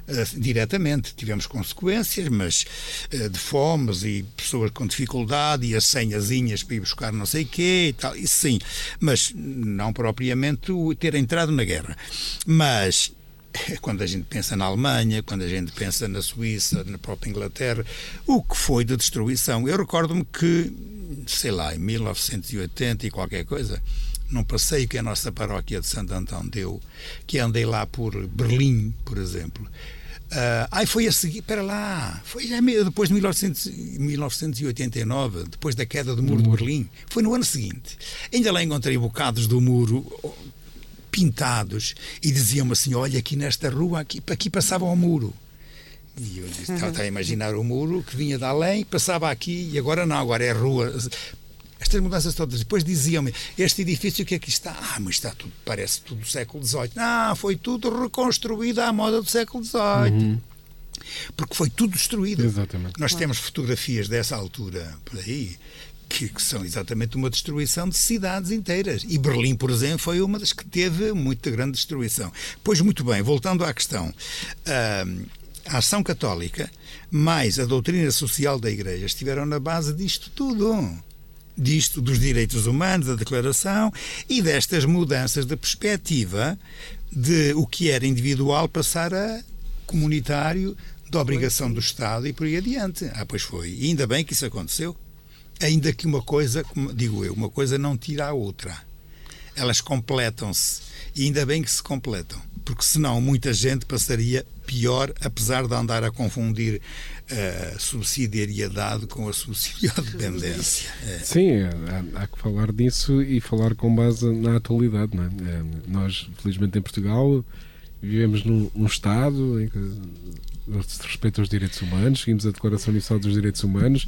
Uh, diretamente. Tivemos consequências, mas uh, de fomes e pessoas com dificuldade e as senhazinhas para ir buscar não sei quê e tal, isso sim, mas não propriamente ter entrado na guerra. Mas quando a gente pensa na Alemanha, quando a gente pensa na Suíça, na própria Inglaterra, o que foi de destruição. Eu recordo-me que, sei lá, em 1980 e qualquer coisa, num passeio que a nossa paróquia de Santo Antão deu, que andei lá por Berlim, por exemplo. Uh, aí foi a seguir, para lá, foi já depois de 1900, 1989, depois da queda do muro de Berlim, foi no ano seguinte. Ainda lá encontrei bocados do muro pintados e diziam-me assim: Olha, aqui nesta rua, aqui, aqui passava o muro. E eu disse, estava a imaginar o muro que vinha de além, passava aqui e agora não, agora é rua. Estas mudanças todas. Depois diziam-me: Este edifício que aqui está, ah, mas está tudo, parece tudo do século XVIII. Não, foi tudo reconstruído à moda do século XVIII. Uhum. Porque foi tudo destruído. Exatamente. Nós temos fotografias dessa altura por aí que, que, são exatamente uma destruição de cidades inteiras. E Berlim, por exemplo, foi uma das que teve muita grande destruição. Pois muito bem, voltando à questão, a ação católica mais a doutrina social da Igreja estiveram na base disto tudo. Disto, dos direitos humanos, da Declaração e destas mudanças de perspectiva de o que era individual passar a comunitário, da obrigação do Estado e por aí adiante. Ah, pois foi. E ainda bem que isso aconteceu. Ainda que uma coisa, como digo eu, uma coisa não tira a outra. Elas completam-se. E ainda bem que se completam. Porque senão muita gente passaria pior, apesar de andar a confundir a eh, subsidiariedade com a subsidiodependência. É. Sim, há, há, que falar disso e falar com base na atualidade. Não é? É, nós, felizmente, em Portugal, vivemos num, num Estado em que se respeita os direitos humanos, seguimos a Declaração Universal dos Direitos Humanos,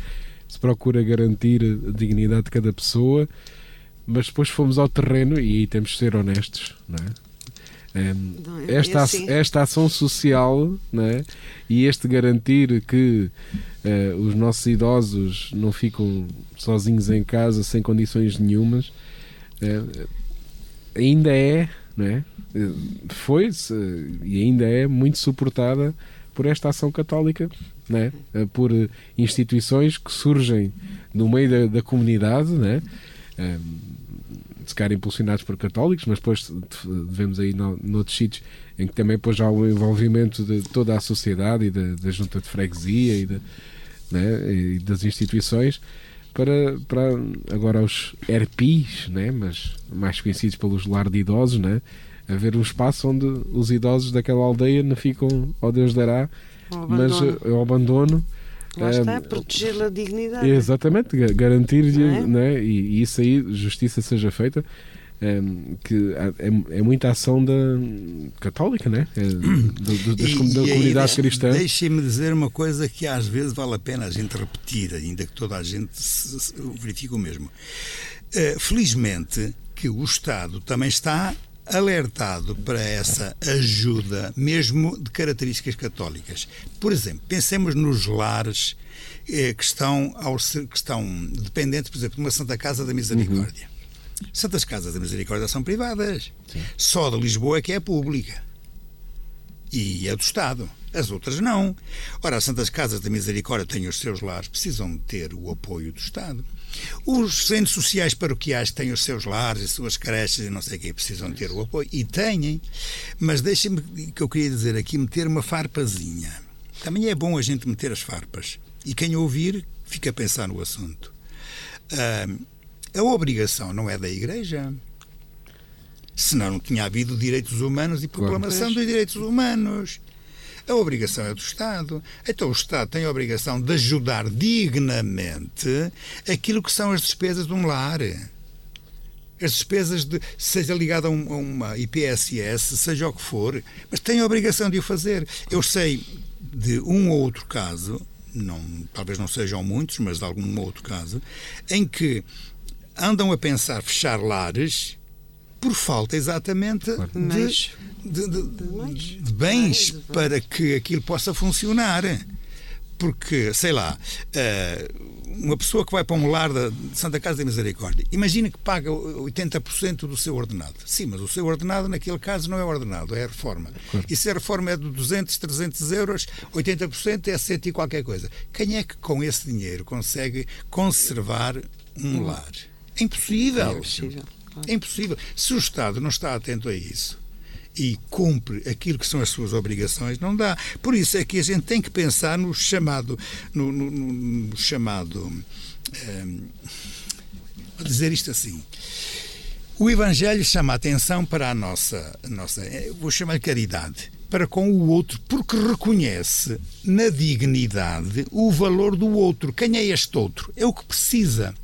se procura garantir a dignidade de cada pessoa, mas depois fomos ao terreno e aí temos de ser honestos, não é? Um, esta, esta ação social né, e este garantir que uh, os nossos idosos não ficam sozinhos em casa sem condições nenhumas uh, ainda é, né, foi e ainda é muito suportada por esta ação católica, né? por instituições que surgem no meio da, da comunidade, né? se calhar impulsionados por católicos, mas depois devemos aí no, noutros sítios em que também depois há o envolvimento de toda a sociedade e da, da junta de freguesia e, de, né? e das instituições para, para agora os ERPIs, né? mas mais conhecidos pelos lar de idosos, né? Haver um espaço onde os idosos daquela aldeia não ficam, ó Deus dará, ao mas ao abandono. Lá está, é, proteger a dignidade. Exatamente, garantir é? né, e, e, isso aí, justiça seja feita. É, que é, é, muita ação da católica, né? É, do, do, das, e, da comunidade e, cristã. Deixem-me dizer uma coisa que às vezes vale a pena a gente repetir, ainda que toda a gente se, se, verifique o mesmo. Uh, felizmente que o Estado também está alertado para essa ajuda, mesmo de características católicas. Por exemplo, pensemos nos lares eh, que, estão que estão dependentes, por exemplo, de uma Santa Casa da Misericórdia. Uhum. Santas Casas da Misericórdia são privadas. Sim. Só de Lisboa é que é pública. E é do Estado. As outras não. Ora, as Santas Casas da Misericórdia têm os seus lares, precisam ter o apoio do Estado. Os centros sociais paroquiais têm os seus lares, as suas creches e não sei o que, precisam ter o apoio. E têm. Mas deixem-me, que eu queria dizer aqui, meter uma farpazinha. Também é bom a gente meter as farpas. E quem ouvir, fica a pensar no assunto. Uh, a obrigação não é da Igreja. Senão não tinha havido direitos humanos e proclamação claro. dos direitos humanos. A obrigação é do Estado. Então o Estado tem a obrigação de ajudar dignamente aquilo que são as despesas de um lar. As despesas, de, seja ligada a, um, a uma IPSS, seja o que for, mas tem a obrigação de o fazer. Eu sei de um ou outro caso, não, talvez não sejam muitos, mas de algum outro caso, em que andam a pensar fechar lares por falta exatamente de, de, de, de bens para que aquilo possa funcionar. Porque, sei lá, eh, uma pessoa que vai para um lar de Santa Casa da Misericórdia, imagina que paga 80% do seu ordenado. Sim, mas o seu ordenado, naquele caso, não é ordenado, é a reforma. Claro. E se a reforma é de 200, 300 euros, 80% é 100 e qualquer coisa. Quem é que com esse dinheiro consegue conservar um lar? É impossível. É impossível. É impossível. Se o Estado não está atento a isso e cumpre aquilo que são as suas obrigações, não dá. Por isso é que a gente tem que pensar no chamado, no, no, no chamado, ehm, vou dizer isto assim. O Evangelho chama a atenção para a nossa, nossa eh, vou chamar caridade para com o outro, porque reconhece na dignidade o valor do outro. Quem é este outro? É o que precisa.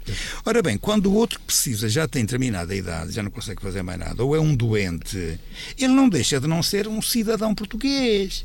Ora bem, quando o outro que precisa já tem determinada idade, já não consegue fazer mais nada, ou é um doente, ele não deixa de não ser um cidadão português.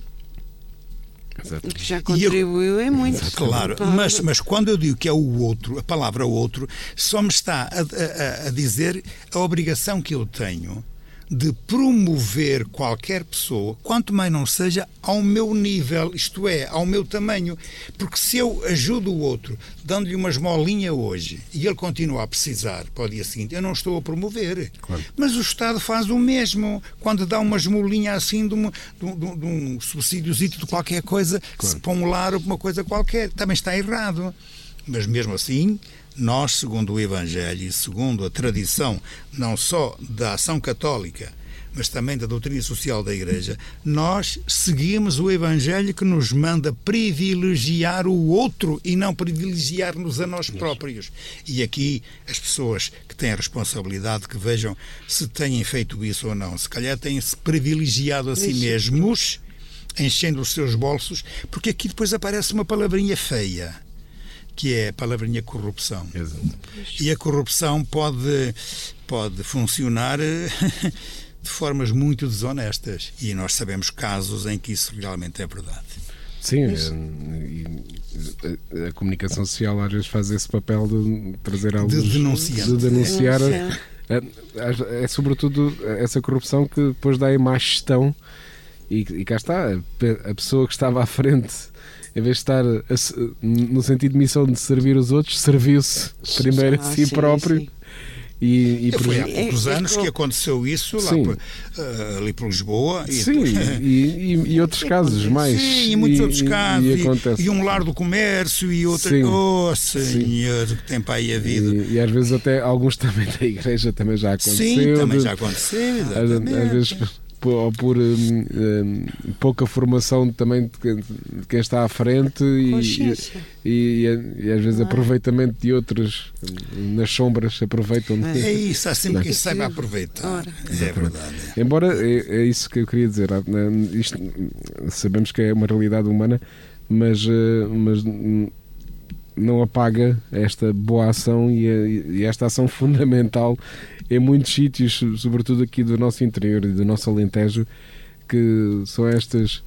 Que já contribuiu em muito. Claro, mas, mas quando eu digo que é o outro, a palavra outro, só me está a, a, a dizer a obrigação que eu tenho de promover qualquer pessoa, quanto mais não seja ao meu nível, isto é, ao meu tamanho. Porque se eu ajudo o outro, dando-lhe uma esmolinha hoje, e ele continua a precisar para o dia seguinte, eu não estou a promover. Claro. Mas o Estado faz o mesmo. Quando dá uma esmolinha assim de, uma, de, um, de um subsídiozito de qualquer coisa, claro. para um lar ou uma coisa qualquer, também está errado. Mas mesmo assim, nós, segundo o Evangelho e segundo a tradição, não só da ação católica, mas também da doutrina social da Igreja, nós seguimos o Evangelho que nos manda privilegiar o outro e não privilegiar-nos a nós próprios. E aqui as pessoas que têm a responsabilidade que vejam se têm feito isso ou não. Se calhar têm-se privilegiado a si mesmos, enchendo os seus bolsos, porque aqui depois aparece uma palavrinha feia que é a palavrinha corrupção. Exato. E a corrupção pode, pode funcionar eh, de formas muito desonestas. E nós sabemos casos em que isso realmente é verdade. Sim, a, a, comunicação social às vezes faz esse papel de trazer algo de, de denunciar. É, é, sobretudo essa corrupção que depois dá a má gestão e, e cá está, a, pessoa que estava à frente em vez de estar a, no sentido de missão de servir os outros, serviu-se primeiro ah, a si sim, próprio. Sim. E, e por... Foi há poucos é, anos é, que aconteceu isso lá por, uh, ali por Lisboa. Sim, e, e, e, outros casos mais. Sim, e muitos outros casos. E, um lar do comércio e outra. Sim, oh, senhor, que tem para aí a vida. E, às vezes até alguns também da igreja também já aconteceu. Sim, também já aconteceu. Às, às vezes ou por um, um, pouca formação também de quem está à frente e, e, e, às vezes aproveitamento de outros nas sombras aproveitam. É isso, há sempre quem saiba aproveitar. É verdade. Embora é, é, isso que eu queria dizer, isto, sabemos que é uma realidade humana, mas, eh, mas não apaga esta boa ação e, e esta ação fundamental em muitos sítios, sobretudo aqui do nosso interior e do nosso Alentejo, que são estas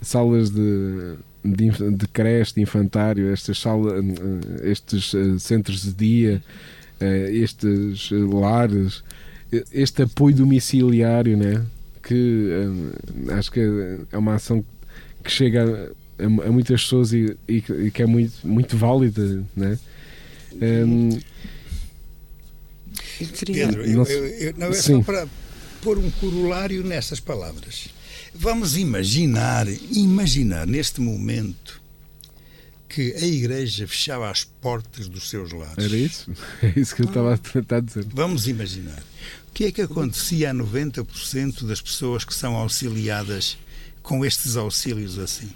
salas de, de, de creche, de infantário, estas salas, estes eh, centros de dia, eh, estes lares, este apoio domiciliário, né? que eh, acho que é uma ação que chega a, a muitas pessoas e, e, que é muito, muito válida. Né? Um, Pedro, eu, eu, eu, não é Sim. só para pôr um corolário nessas palavras. Vamos imaginar, imaginar neste momento que a Igreja fechava as portas dos seus lares. Era isso? É isso que eu estava a tentar dizer. Vamos imaginar. O que é que acontecia a 90% das pessoas que são auxiliadas com estes auxílios assim?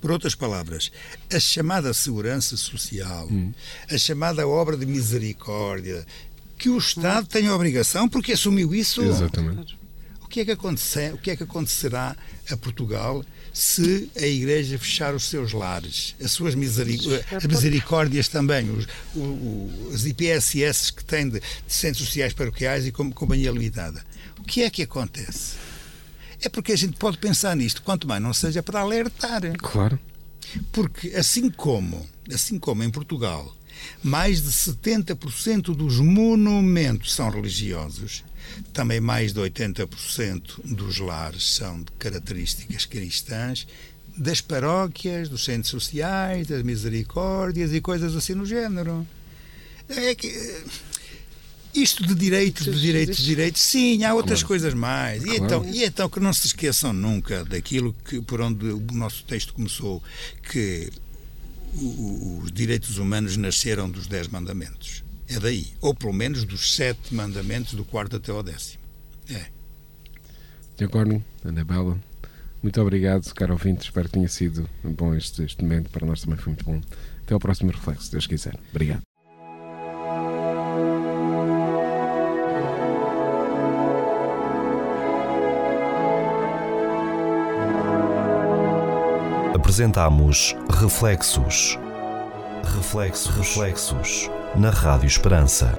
Por outras palavras, a chamada segurança social, hum. a chamada obra de misericórdia, que o Estado tem a obrigação, porque assumiu isso. Exatamente. O que é que, acontecer, o que é que acontecerá a Portugal se a Igreja fechar os seus lares, as suas as misericórdias também, os, os IPSS que têm de, de centros sociais paroquiais e com, companhia limitada? O que é que acontece? É porque a gente pode pensar nisto, quanto mais não seja para alertar. Claro. Porque assim como, assim como em Portugal mais de 70% dos monumentos são religiosos. Também mais de 80% dos lares são de características cristãs, das paróquias, dos centros sociais, das misericórdias e coisas assim no género. É que, isto de direitos, de direitos, de direitos, sim, há outras claro. coisas mais. E, então, e então que não se esqueçam nunca daquilo que, por onde o nosso texto começou, que os direitos humanos nasceram dos Dez Mandamentos. É daí. Ou pelo menos dos sete mandamentos, do quarto até ao décimo. É. Tiago Ana muito obrigado, caro ouvinte. Espero que tenha sido bom este, este momento. Para nós também foi muito bom. Até ao próximo reflexo, se Deus quiser. Obrigado. Apresentamos Reflexos. Reflexos, reflexos na Rádio Esperança.